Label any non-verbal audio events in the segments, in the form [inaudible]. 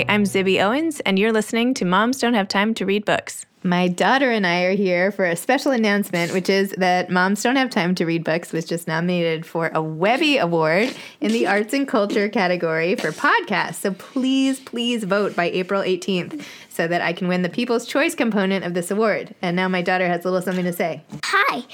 Hi, I'm Zibby Owens, and you're listening to Moms Don't Have Time to Read Books. My daughter and I are here for a special announcement, which is that Moms Don't Have Time to Read Books was just nominated for a Webby Award in the Arts and Culture category for podcasts. So please, please vote by April 18th so that I can win the People's Choice component of this award. And now my daughter has a little something to say. Hi,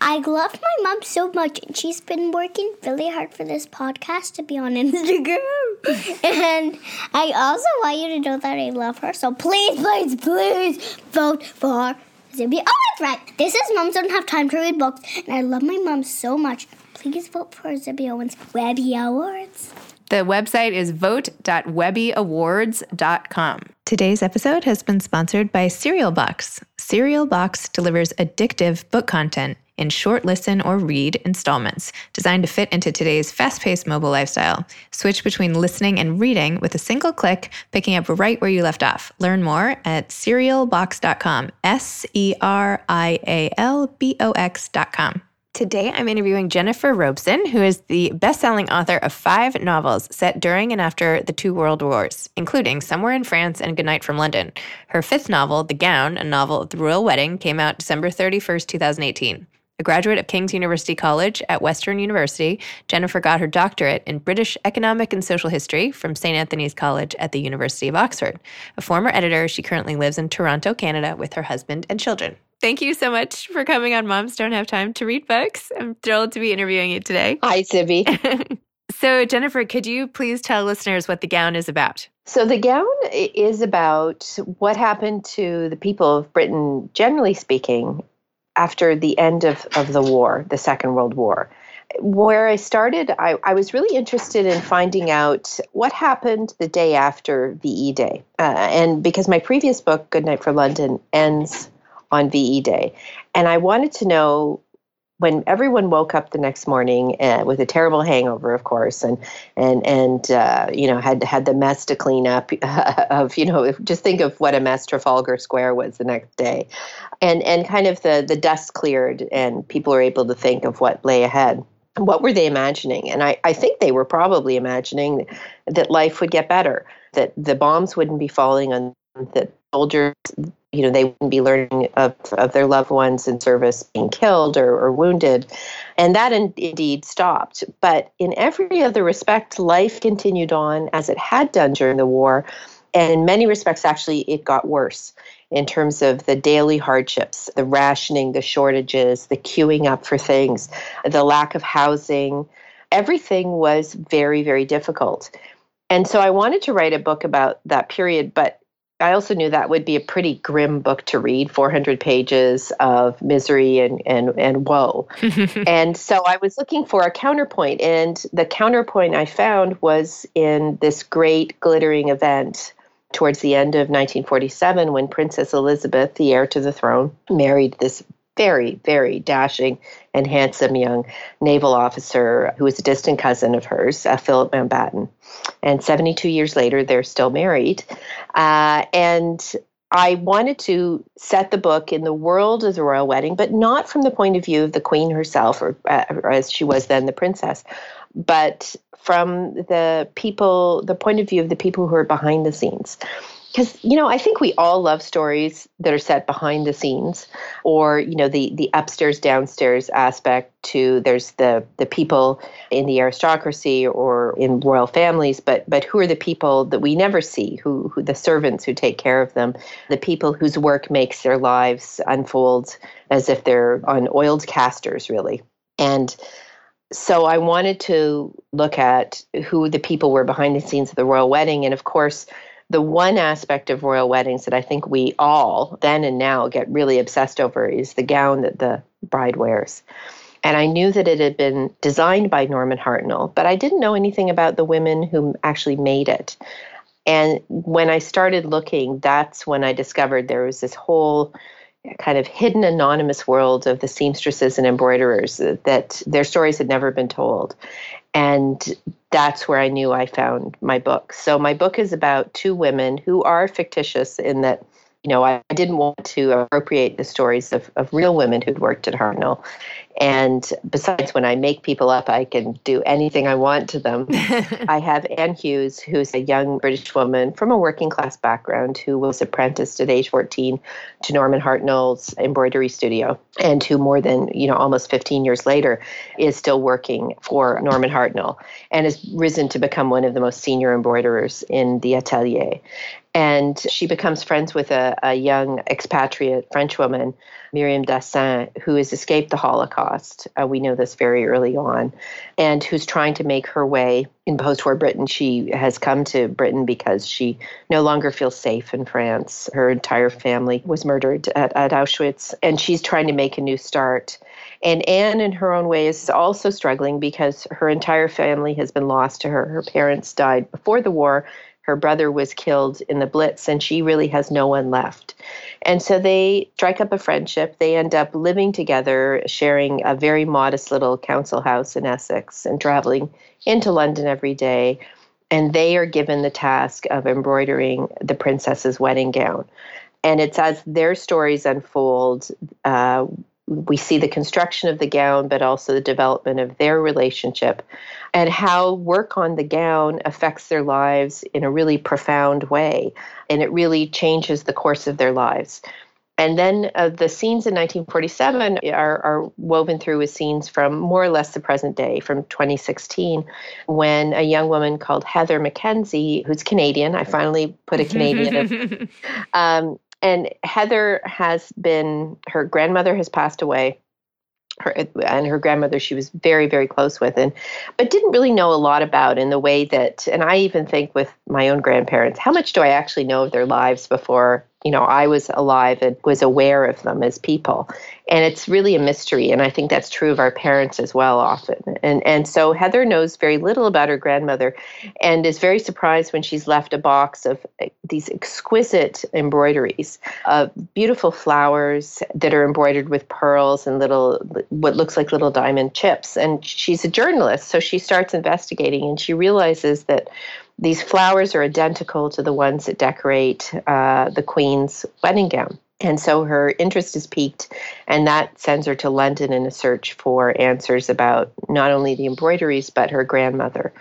I love my mom so much, and she's been working really hard for this podcast to be on Instagram. [laughs] and I also want you to know that I love her. So please, please, please vote for Zibby. Oh, that's right. This is Moms Don't Have Time to Read Books, and I love my mom so much. Please vote for Zibby Owens Webby Awards. The website is vote.webbyawards.com. Today's episode has been sponsored by Serial Box. Serial Box delivers addictive book content in short listen or read installments designed to fit into today's fast paced mobile lifestyle. Switch between listening and reading with a single click, picking up right where you left off. Learn more at serialbox.com. S E R I A L B O X.com. Today, I'm interviewing Jennifer Robson, who is the best selling author of five novels set during and after the two world wars, including Somewhere in France and Goodnight from London. Her fifth novel, The Gown, a novel of the royal wedding, came out December 31st, 2018. A graduate of King's University College at Western University, Jennifer got her doctorate in British Economic and Social History from St. Antony's College at the University of Oxford. A former editor, she currently lives in Toronto, Canada, with her husband and children. Thank you so much for coming on Moms Don't Have Time to Read Books. I'm thrilled to be interviewing you today. Hi, Zibby. [laughs] [laughs] so, Jennifer, could you please tell listeners what The Gown is about? So, The Gown is about what happened to the people of Britain, generally speaking, after the end of, of the war, the Second World War. Where I started, I, I was really interested in finding out what happened the day after VE Day. Uh, and because my previous book, Goodnight from London, ends on VE Day. And I wanted to know when everyone woke up the next morning uh, with a terrible hangover, of course, and and and uh, you know had had the mess to clean up uh, [laughs] of you know just think of what a mess Trafalgar Square was the next day, and and kind of the the dust cleared and people were able to think of what lay ahead. What were they imagining? And I, I think they were probably imagining that life would get better, that the bombs wouldn't be falling on that soldiers you know they wouldn't be learning of, of their loved ones in service being killed or, or wounded. And that in, indeed stopped. But in every other respect life continued on as it had done during the war. And in many respects actually it got worse in terms of the daily hardships the rationing the shortages the queuing up for things the lack of housing. Everything was very very difficult. And so I wanted to write a book about that period, but I also knew that would be a pretty grim book to read 400 pages of misery and, and, and woe. [laughs] and so I was looking for a counterpoint, and the counterpoint I found was in this great glittering event towards the end of 1947 when Princess Elizabeth, the heir to the throne, married this very, very dashing and handsome young naval officer who was a distant cousin of hers, uh, Philip Mountbatten. And 72 years later, they're still married. Uh, and I wanted to set the book in the world of the royal wedding, but not from the point of view of the queen herself, or, uh, or as she was then the princess, but from the people, the point of view of the people who are behind the scenes because you know i think we all love stories that are set behind the scenes or you know the the upstairs downstairs aspect to there's the the people in the aristocracy or in royal families but but who are the people that we never see who, who the servants who take care of them the people whose work makes their lives unfold as if they're on oiled casters really and so I wanted to look at who the people were behind the scenes of the royal wedding. And of course, the one aspect of royal weddings that I think we all, then and now, get really obsessed over is the gown that the bride wears. And I knew that it had been designed by Norman Hartnell, but I didn't know anything about the women who actually made it. And when I started looking, that's when I discovered there was this whole kind of hidden anonymous world of the seamstresses and embroiderers that their stories had never been told. And that's where I knew I found my book. So my book is about two women who are fictitious in that you know, I, I didn't want to appropriate the stories of, of real women who'd worked at Hartnell. And besides, when I make people up, I can do anything I want to them. [laughs] I have Anne Hughes, who's a young British woman from a working class background who was apprenticed at age 14 to Norman Hartnell's embroidery studio and who more than, you know, almost 15 years later is still working for Norman Hartnell and has risen to become one of the most senior embroiderers in the atelier. And she becomes friends with a, a young expatriate French woman, Miriam Dassin, who has escaped the Holocaust. Uh, we know this very early on, and who's trying to make her way in post war Britain. She has come to Britain because she no longer feels safe in France. Her entire family was murdered at, at Auschwitz, and she's trying to make a new start. And Anne, in her own way, is also struggling because her entire family has been lost to her. Her parents died before the war, her brother was killed in the Blitz, and she really has no one left. And so they strike up a friendship. They end up living together, sharing a very modest little council house in Essex and traveling into London every day. And they are given the task of embroidering the princess's wedding gown. And it's as their stories unfold, uh, we see the construction of the gown, but also the development of their relationship and how work on the gown affects their lives in a really profound way. And it really changes the course of their lives. And then uh, the scenes in 1947 are, are, woven through with scenes from more or less the present day, from 2016, when a young woman called Heather McKenzie, who's Canadian, I finally put a Canadian, [laughs] um, and Heather has been, her grandmother has passed away. Her, and her grandmother she was very very close with and but didn't really know a lot about in the way that and i even think with my own grandparents how much do i actually know of their lives before you know I was alive and was aware of them as people. And it's really a mystery and I think that's true of our parents as well often. And and so Heather knows very little about her grandmother and is very surprised when she's left a box of eh, these exquisite embroideries of beautiful flowers that are embroidered with pearls and little what looks like little diamond chips and she's a journalist so she starts investigating and she realizes that these flowers are identical to the ones that decorate uh, the Queen's wedding gown. And so her interest is piqued, and that sends her to London in a search for answers about not only the embroideries, but her grandmother.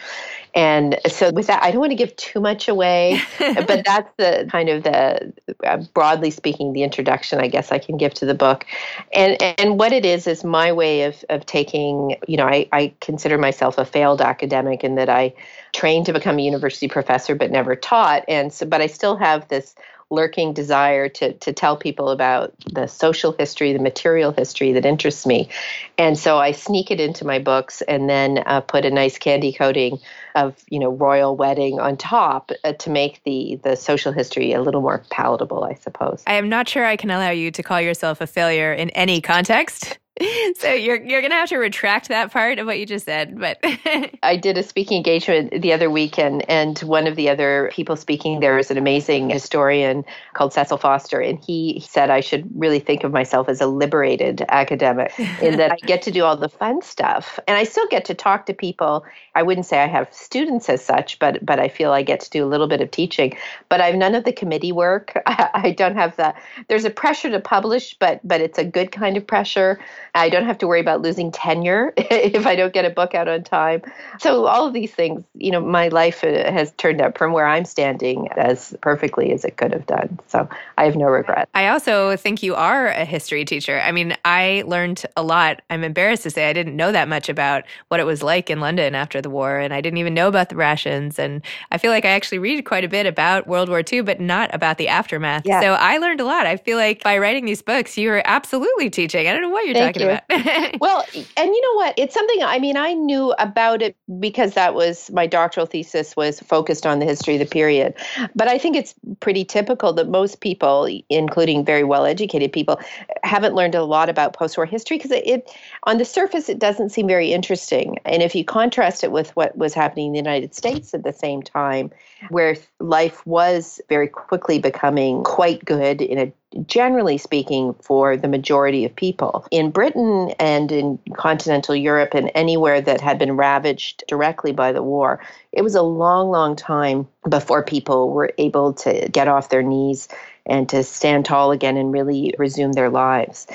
And so, with that, I don't want to give too much away, [laughs] but that's the kind of the uh, broadly speaking, the introduction I guess I can give to the book. And and what it is is my way of of taking. You know, I, I consider myself a failed academic in that I trained to become a university professor but never taught, and so but I still have this lurking desire to to tell people about the social history, the material history that interests me, and so I sneak it into my books and then uh, put a nice candy coating of you know royal wedding on top uh, to make the the social history a little more palatable, I suppose. I am not sure I can allow you to call yourself a failure in any context. [laughs] so you're you're gonna have to retract that part of what you just said. But [laughs] I did a speaking engagement the other week, and and one of the other people speaking there is an amazing historian called Cecil Foster, and he said I should really think of myself as a liberated academic [laughs] in that I get to do all the fun stuff, and I still get to talk to people. I wouldn't say I have students as such, but but I feel I get to do a little bit of teaching. But I've none of the committee work. [laughs] I, I don't have the. There's a pressure to publish, but but it's a good kind of pressure. I don't have to worry about losing tenure [laughs] if I don't get a book out on time. So, all of these things, you know, my life uh, has turned out from where I'm standing as perfectly as it could have done. So, I have no regret. I also think you are a history teacher. I mean, I learned a lot. I'm embarrassed to say I didn't know that much about what it was like in London after the war, and I didn't even know about the rations. And I feel like I actually read quite a bit about World War II, but not about the aftermath. Yeah. So, I learned a lot. I feel like by writing these books, you are absolutely teaching. I don't know what you're Thank talking you. about. [laughs] well, and you know what? It's something I mean, I knew about it because that was my doctoral thesis was focused on the history of the period. But I think it's pretty typical that most people, including very well educated people, haven't learned a lot about post war history because it, it, on the surface, it doesn't seem very interesting. And if you contrast it with what was happening in the United States at the same time, where life was very quickly becoming quite good in a generally speaking, for the majority of people. In Britain and in continental Europe and anywhere that had been ravaged directly by the war, it was a long, long time before people were able to get off their knees and to stand tall again and really resume their lives.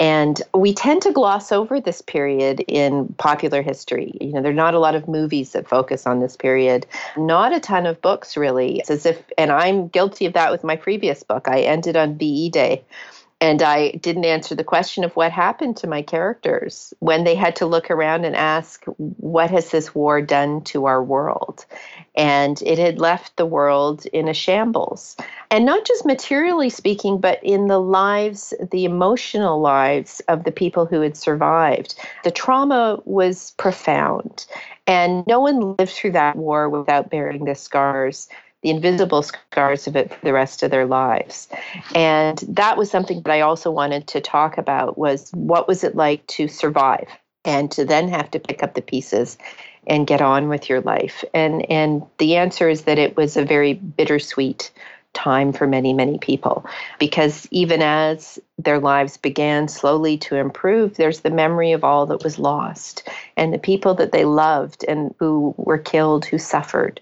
And we tend to gloss over this period in popular history. You know, there are not a lot of movies that focus on this period, not a ton of books, really. It's as if, and I'm guilty of that with my previous book. I ended on VE Day and I didn't answer the question of what happened to my characters when they had to look around and ask, What has this war done to our world? And it had left the world in a shambles. And not just materially speaking, but in the lives, the emotional lives of the people who had survived. The trauma was profound. And no one lived through that war without bearing the scars the invisible scars of it for the rest of their lives. And that was something that I also wanted to talk about was what was it like to survive and to then have to pick up the pieces and get on with your life. And and the answer is that it was a very bittersweet time for many, many people. Because even as their lives began slowly to improve, there's the memory of all that was lost and the people that they loved and who were killed, who suffered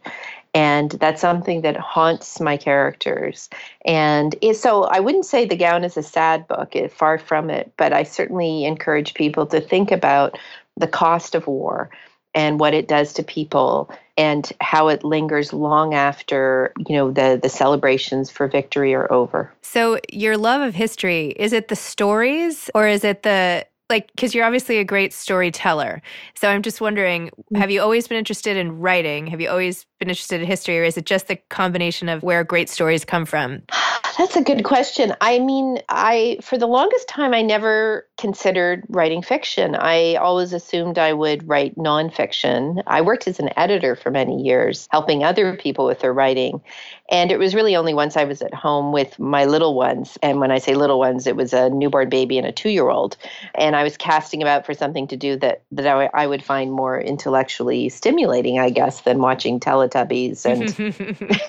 and that's something that haunts my characters. And so i wouldn't say the gown is a sad book it, far from it but i certainly encourage people to think about the cost of war and what it does to people and how it lingers long after you know the the celebrations for victory are over. So your love of history is it the stories or is it the like because you're obviously a great storyteller. So i'm just wondering mm. have you always been interested in writing? Have you always been interested in history or is it just the combination of where great stories come from? [sighs] That's a good question. I mean i for the longest time i never considered writing fiction. I always assumed i would write nonfiction. I worked as an editor for many years helping other people with their writing and it was really only once I was at home with my little ones. And when I say little ones, it was a newborn baby and a two year old. And I was casting about for something to do that, that I, I would find more intellectually stimulating, I guess, than watching Teletubbies and,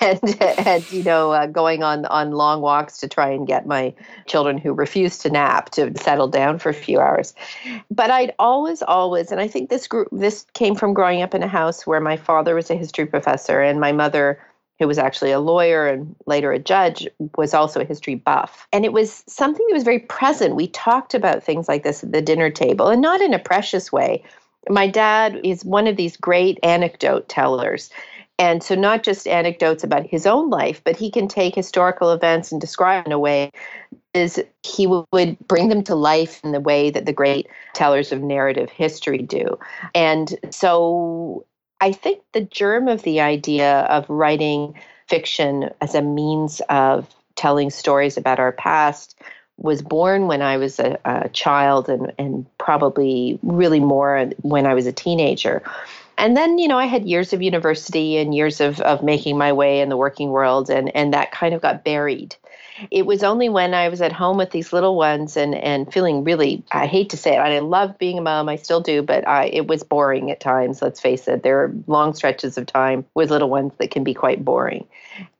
[laughs] and, and, you know, uh, going on, on long walks to try and get my children who refused to nap to settle down for a few hours. But I'd always, always, and I think this group, this came from growing up in a house where my father was a history professor and my mother who was actually a lawyer and later a judge, was also a history buff. And it was something that was very present. We talked about things like this at the dinner table and not in a precious way. My dad is one of these great anecdote tellers. And so, not just anecdotes about his own life, but he can take historical events and describe in a way is he would bring them to life in the way that the great tellers of narrative history do. And so I think the germ of the idea of writing fiction as a means of telling stories about our past was born when I was a, a child and, and probably really more when I was a teenager. And then, you know, I had years of university and years of, of making my way in the working world, and, and that kind of got buried. It was only when I was at home with these little ones and, and feeling really, I hate to say it, I love being a mom, I still do, but I, it was boring at times, let's face it. There are long stretches of time with little ones that can be quite boring.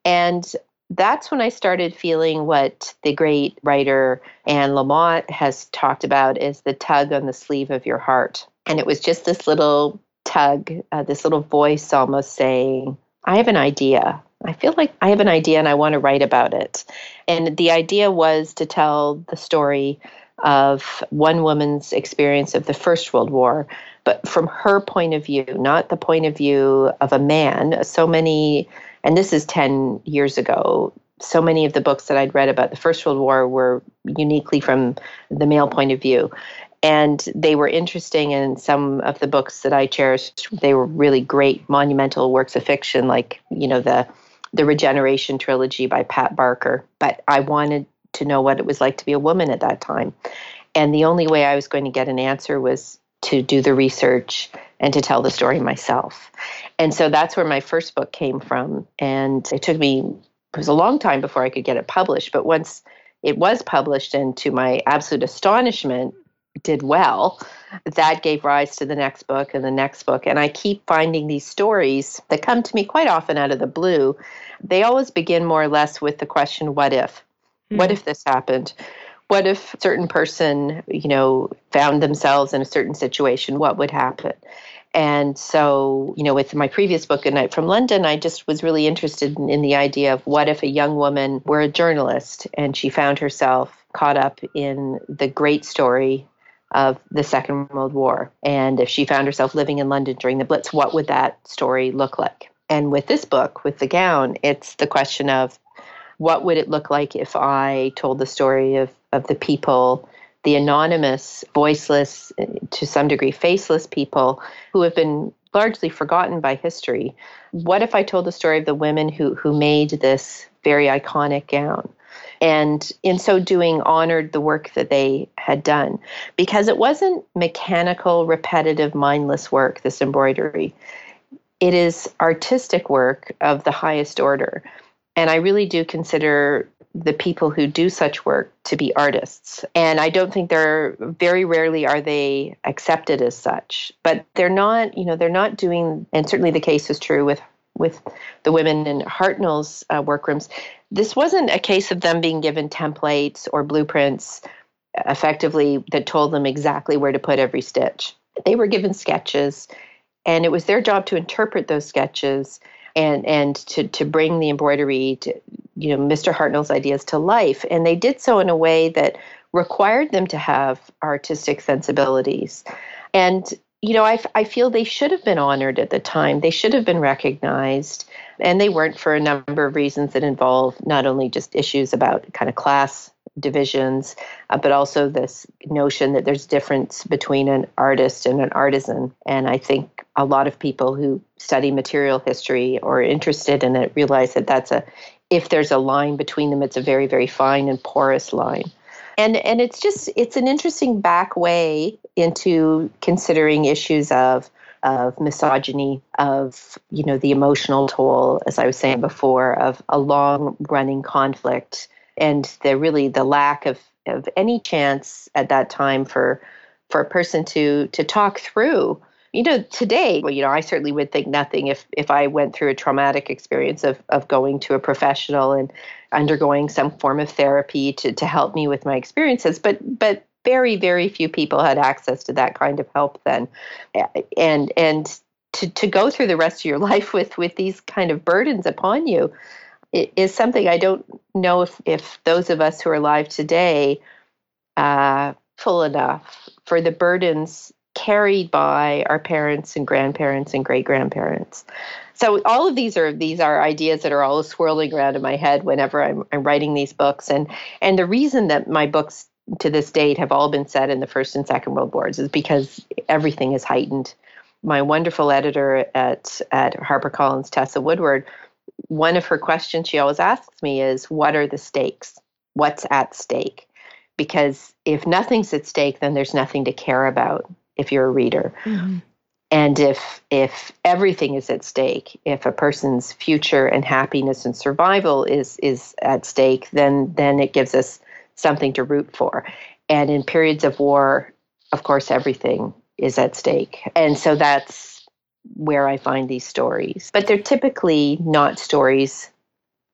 And that's when I started feeling what the great writer Anne Lamott has talked about is the tug on the sleeve of your heart. And it was just this little tug, uh, this little voice almost saying, I have an idea. I feel like I have an idea and I want to write about it. And the idea was to tell the story of one woman's experience of the First World War, but from her point of view, not the point of view of a man. So many, and this is 10 years ago, so many of the books that I'd read about the First World War were uniquely from the male point of view and they were interesting and some of the books that i cherished. They were really great monumental works of fiction like you know the the regeneration trilogy by pat barker. But i wanted to know what it was like to be a woman at that time. And the only way i was going to get an answer was to do the research and to tell the story myself. And so that's where my first book came from. And it took me it was a long time before i could get it published. But once it was published and to my absolute astonishment did well, that gave rise to the next book and the next book. And I keep finding these stories that come to me quite often out of the blue. They always begin more or less with the question, what if? Mm-hmm. What if this happened? What if a certain person, you know, found themselves in a certain situation? What would happen? And so, you know, with my previous book, A Night from London, I just was really interested in, in, the idea of what if a young woman were a journalist and she found herself caught up in the great story of the Second World War. And if she found herself living in London during the Blitz, what would that story look like? And with this book, with the gown, it's the question of what would it look like if I told the story of, of the people the anonymous, voiceless, to some degree, faceless people who have been largely forgotten by history. What if I told the story of the women who, who made this very iconic gown? And in so doing, honored the work that they had done because it wasn't mechanical, repetitive, mindless work, this embroidery. It is artistic work of the highest order. And I really do consider the people who do such work to be artists. And I don't think they're very rarely are they accepted as such. But they're not, you know, they're not doing, and certainly the case is true with with the women in Hartnell's uh, workrooms. This wasn't a case of them being given templates or blueprints effectively that told them exactly where to put every stitch. They were given sketches, and it was their job to interpret those sketches and and to to bring the embroidery to you know Mr. Hartnell's ideas to life and they did so in a way that required them to have artistic sensibilities and you know I, I feel they should have been honored at the time they should have been recognized and they weren't for a number of reasons that involve not only just issues about kind of class divisions, uh, but also this notion that there's difference between an artist and an artisan. And I think a lot of people who study material history or are interested in it realize that that's a, if there's a line between them, it's a very, very fine and porous line. And, and it's just it's an interesting back way into considering issues of of misogyny, of you know the emotional toll, as I was saying before, of a long running conflict. And the really the lack of, of any chance at that time for for a person to to talk through you know today well, you know i certainly would think nothing if if i went through a traumatic experience of of going to a professional and undergoing some form of therapy to to help me with my experiences. But but very very few people had access to that kind of help then. And and to to go through the rest of your [laughs] life with with these kind of burdens upon you is something I don't know if, if those of us who are alive today uh, full enough for the burdens carried by our parents and grandparents and great grandparents. So all of these are these are ideas that are all swirling around in my head whenever I'm, I'm writing these books. And and the reason that my books to this date have all been set in the First and Second World Wars is because everything is heightened. My wonderful editor at at HarperCollins, Tessa Woodward, one of her questions she always asks me is, What are the stakes? What's at stake? Because if nothing's at stake, then there's nothing to care about if you're a reader. Mm-hmm. And if if everything is at stake, if a person's future and happiness and survival is is at stake, then then it gives us something to root for. And in periods of war, of course, everything is at stake. And so that's where I find these stories. But they're typically not stories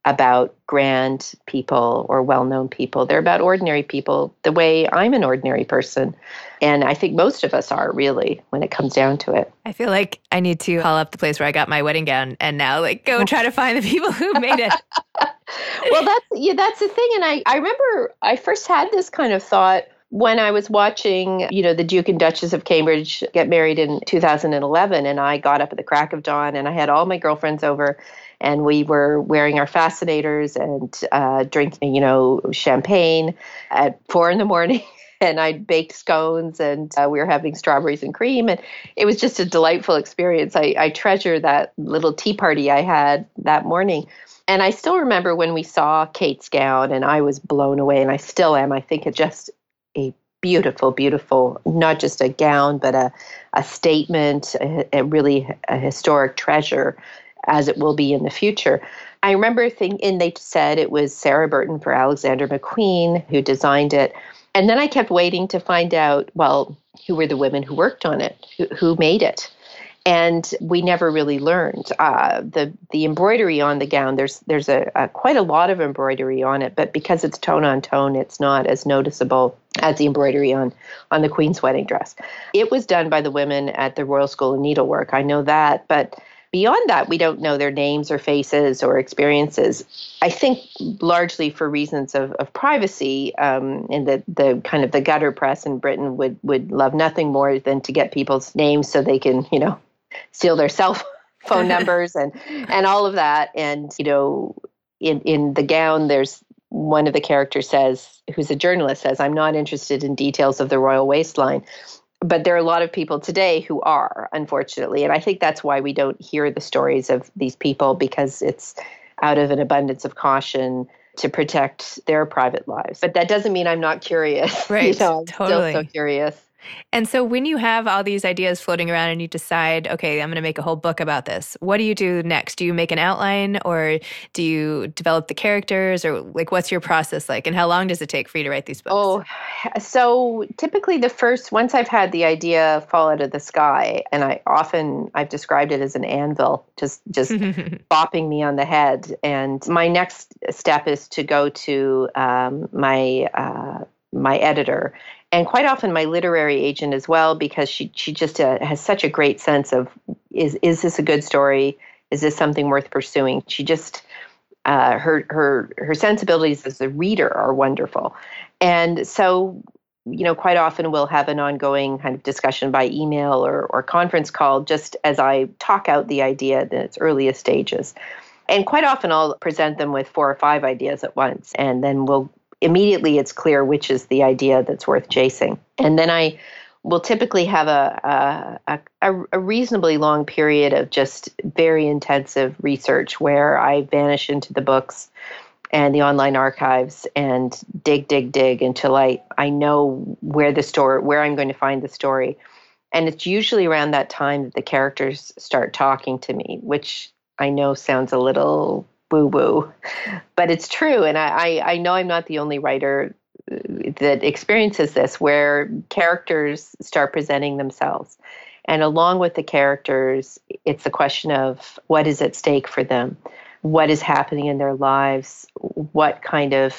about grand people or well known people. They're about ordinary people, the way I'm an ordinary person. And I think most of us are really when it comes down to it. I feel like I need to call up the place where I got my wedding gown and now like go try to find the people who made it. [laughs] [laughs] well, that's yeah, that's the thing. And I, I remember I first had this kind of thought when I was watching, you know, the Duke and Duchess of Cambridge get married in 2011, and I got up at the crack of dawn and I had all my girlfriends over, and we were wearing our fascinators and uh, drinking, you know, champagne at four in the morning. [laughs] and I baked scones, and uh, we were having strawberries and cream, and it was just a delightful experience. I, I treasure that little tea party I had that morning. And I still remember when we saw Kate's gown, and I was blown away, and I still am. I think it just a beautiful, beautiful, not just a gown, but a, a statement, a, a really a historic treasure as it will be in the future. I remember thinking, they said it was Sarah Burton for Alexander McQueen who designed it. And then I kept waiting to find out, well, who were the women who worked on it, who, who made it. and we never really learned uh, the the embroidery on the gown. There's there's a, a, quite a lot of embroidery on it, but because it's tone on tone, it's not as noticeable as the embroidery on on the Queen's wedding dress. It was done by the women at the Royal School of Needlework. I know that, but beyond that, we don't know their names or faces or experiences. I think largely for reasons of, of privacy, um, and that the kind of the gutter press in Britain would, would love nothing more than to get people's names so they can, you know, steal their cell [laughs] phone [laughs] numbers and, and all of that. And, you know, in, in the gown, there's one of the characters says, who's a journalist, says, I'm not interested in details of the royal waistline but there are a lot of people today who are, unfortunately. And I think that's why we don't hear the stories of these people because it's out of an abundance of caution to protect their private lives. But that doesn't mean I'm not curious. [laughs] Right. you know, I'm totally. still so curious. And so when you have all these ideas floating around and you decide, okay, I'm going to make a whole book about this, what do you do next? Do you make an outline or do you develop the characters or like what's your process like and how long does it take for you to write these books? Oh, so typically the first once I've had the idea fall out of the sky and I often I've described it as an anvil just just [laughs] bopping me on the head and my next step is to go to um, my uh, my editor and quite often my literary agent as well because she she just uh, has such a great sense of is is this a good story? Is this something worth pursuing? She just uh, her her her sensibilities as a reader are wonderful. And so you know quite often we'll have an ongoing kind of discussion by email or, or conference call just as i talk out the idea in its earliest stages. And quite often i'll present them with four or five ideas at once and then we'll immediately it's clear which is the idea that's worth chasing. And then I will typically have a, a, a, a, reasonably long period of just very intensive research where I vanish into the books and the online archives and dig, dig, dig until I, I know where the story, where I'm going to find the story. And it's usually around that time that the characters start talking to me, which I know sounds a little woo woo, but it's true. And I, I, I know I'm not the only writer uh, that experiences this where characters start presenting themselves. And along with the characters, it's the question of what is at stake for them, what is happening in their lives, what kind of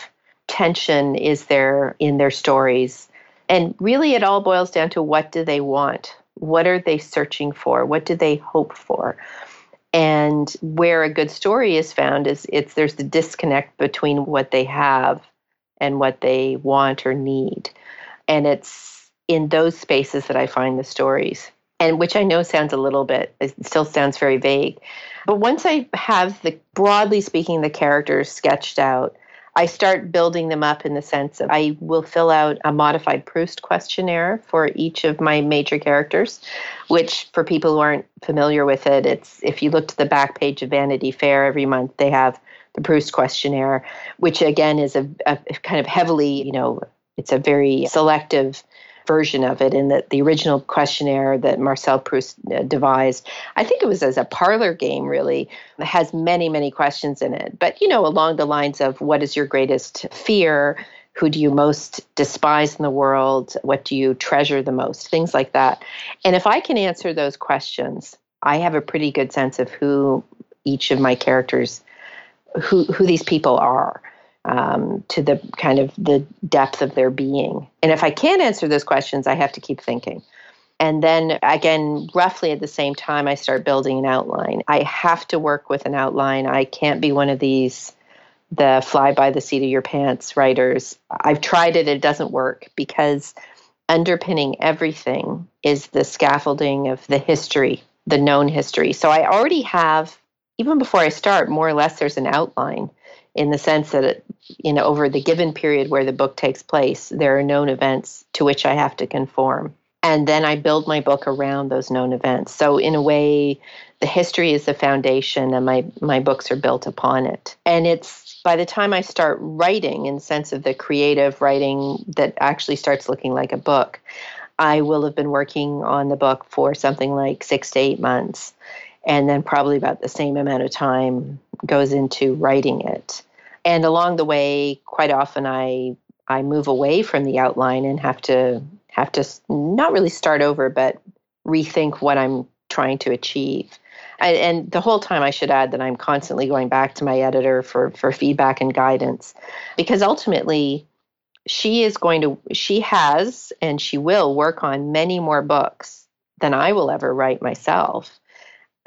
tension is there in their stories. And really, it all boils down to what do they want? What are they searching for? What do they hope for? And where a good story is found is it's there's the disconnect between what they have and what they want or need. And it's in those spaces that I find the stories. And which I know sounds a little bit, it still sounds very vague. But once I have the broadly speaking, the characters sketched out, I start building them up in the sense of I will fill out a modified Proust questionnaire for each of my major characters, which for people who aren't familiar with it, it's if you look to the back page of Vanity Fair every month, they have the Proust questionnaire, which again is a, a kind of heavily, you know, it's a very selective version of it in that the original questionnaire that Marcel Proust uh, devised, I think it was as a parlor game, really, has many, many questions in it. But, you know, along the lines of what is your greatest fear? Who do you most despise in the world? What do you treasure the most? Things like that. And if I can answer those questions, I have a pretty good sense of who each of my characters, who, who these people are um, to the kind of the depth of their being. And if I can't answer those questions, I have to keep thinking. And then again, roughly at the same time, I start building an outline. I have to work with an outline. I can't be one of these the fly by the seat of your pants writers. I've tried it, it doesn't work because underpinning everything is the scaffolding of the history, the known history. So I already have, even before I start, more or less there's an outline in the sense that it, you know over the given period where the book takes place there are known events to which i have to conform. And then i build my book around those known events. So in a way the history is the foundation and my my books are built upon it. And it's by the time i start writing in sense of the creative writing that actually starts looking like a book i will have been working on the book for something like six to eight months and then probably about the same amount of time goes into writing it. And along the way, quite often I I move away from the outline and have to have to not really start over, but rethink what I'm trying to achieve. And, and the whole time, I should add that I'm constantly going back to my editor for, for feedback and guidance because ultimately, she is going to, she has and she will work on many more books than I will ever write myself.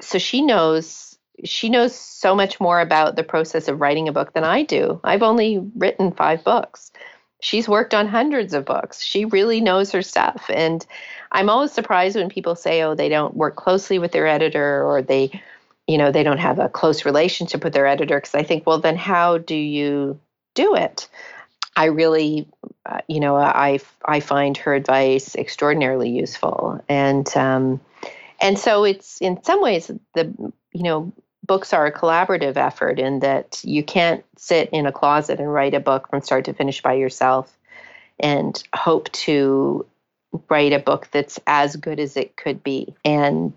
So she knows she knows so much more about the process of writing a book than I do. I've only written 5 books. She's worked on hundreds of books. She really knows her stuff and I'm always surprised when people say oh they don't work closely with their editor or they you know they don't have a close relationship with their editor because I think well then how do you do it? I really, uh, you know, I I find her advice extraordinarily useful, and um, and so it's in some ways the you know books are a collaborative effort in that you can't sit in a closet and write a book from start to finish by yourself and hope to write a book that's as good as it could be. And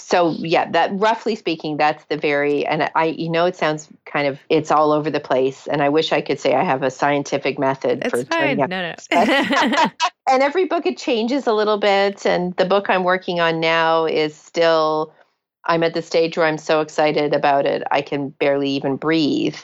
so yeah that roughly speaking that's the very and i you know it sounds kind of it's all over the place and i wish i could say i have a scientific method it's for fine. no no [laughs] [laughs] and every book it changes a little bit and the book i'm working on now is still i'm at the stage where i'm so excited about it i can barely even breathe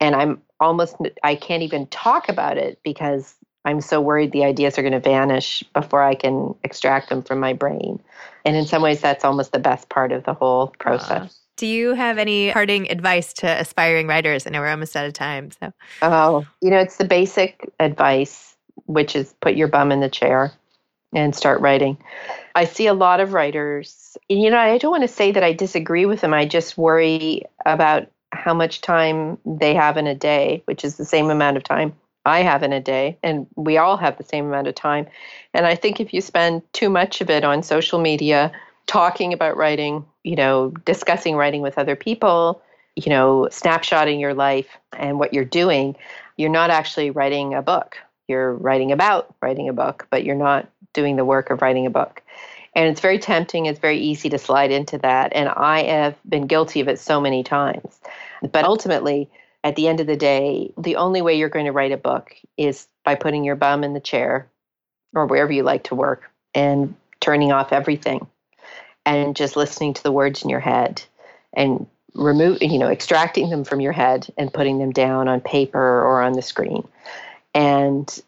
and i'm almost i can't even talk about it because i'm so worried the ideas are going to vanish before i can extract them from my brain and in some ways, that's almost the best part of the whole process. Uh, do you have any parting advice to aspiring writers? I know we're almost out of time. So, oh, you know, it's the basic advice, which is put your bum in the chair and start writing. I see a lot of writers, you know, I don't want to say that I disagree with them. I just worry about how much time they have in a day, which is the same amount of time I have in a day, and we all have the same amount of time. And I think if you spend too much of it on social media, talking about writing, you know, discussing writing with other people, you know, snapshotting your life and what you're doing, you're not actually writing a book. You're writing about writing a book, but you're not doing the work of writing a book. And it's very tempting, it's very easy to slide into that. And I have been guilty of it so many times. But ultimately, at the end of the day, the only way you're going to write a book is by putting your bum in the chair or wherever you like to work and turning off everything and just listening to the words in your head and remove you know extracting them from your head and putting them down on paper or on the screen and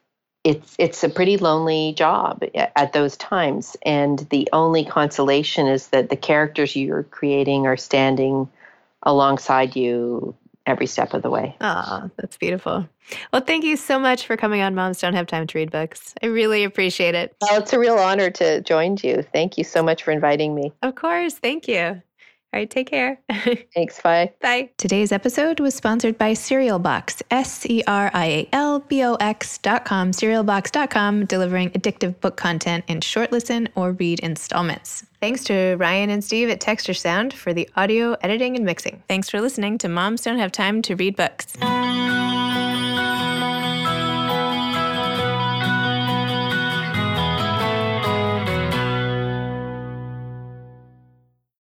it's it's a pretty lonely job at those times and the only consolation is that the characters you're creating are standing alongside you every step of the way. Ah, that's beautiful. Well, thank you so much for coming on Moms Don't Have Time to Read Books. I really appreciate it. Well, it's a real honor to join you. Thank you so much for inviting me. Of course. Thank you. All right, take care. [laughs] Thanks. Bye. Bye. Today's episode was sponsored by Serial Box, S C R I A L B O X.com, serialbox.com, delivering addictive book content in short listen or read installments. Thanks to Ryan and Steve at Texture Sound for the audio editing and mixing. Thanks for listening to Moms Don't Have Time to Read Books.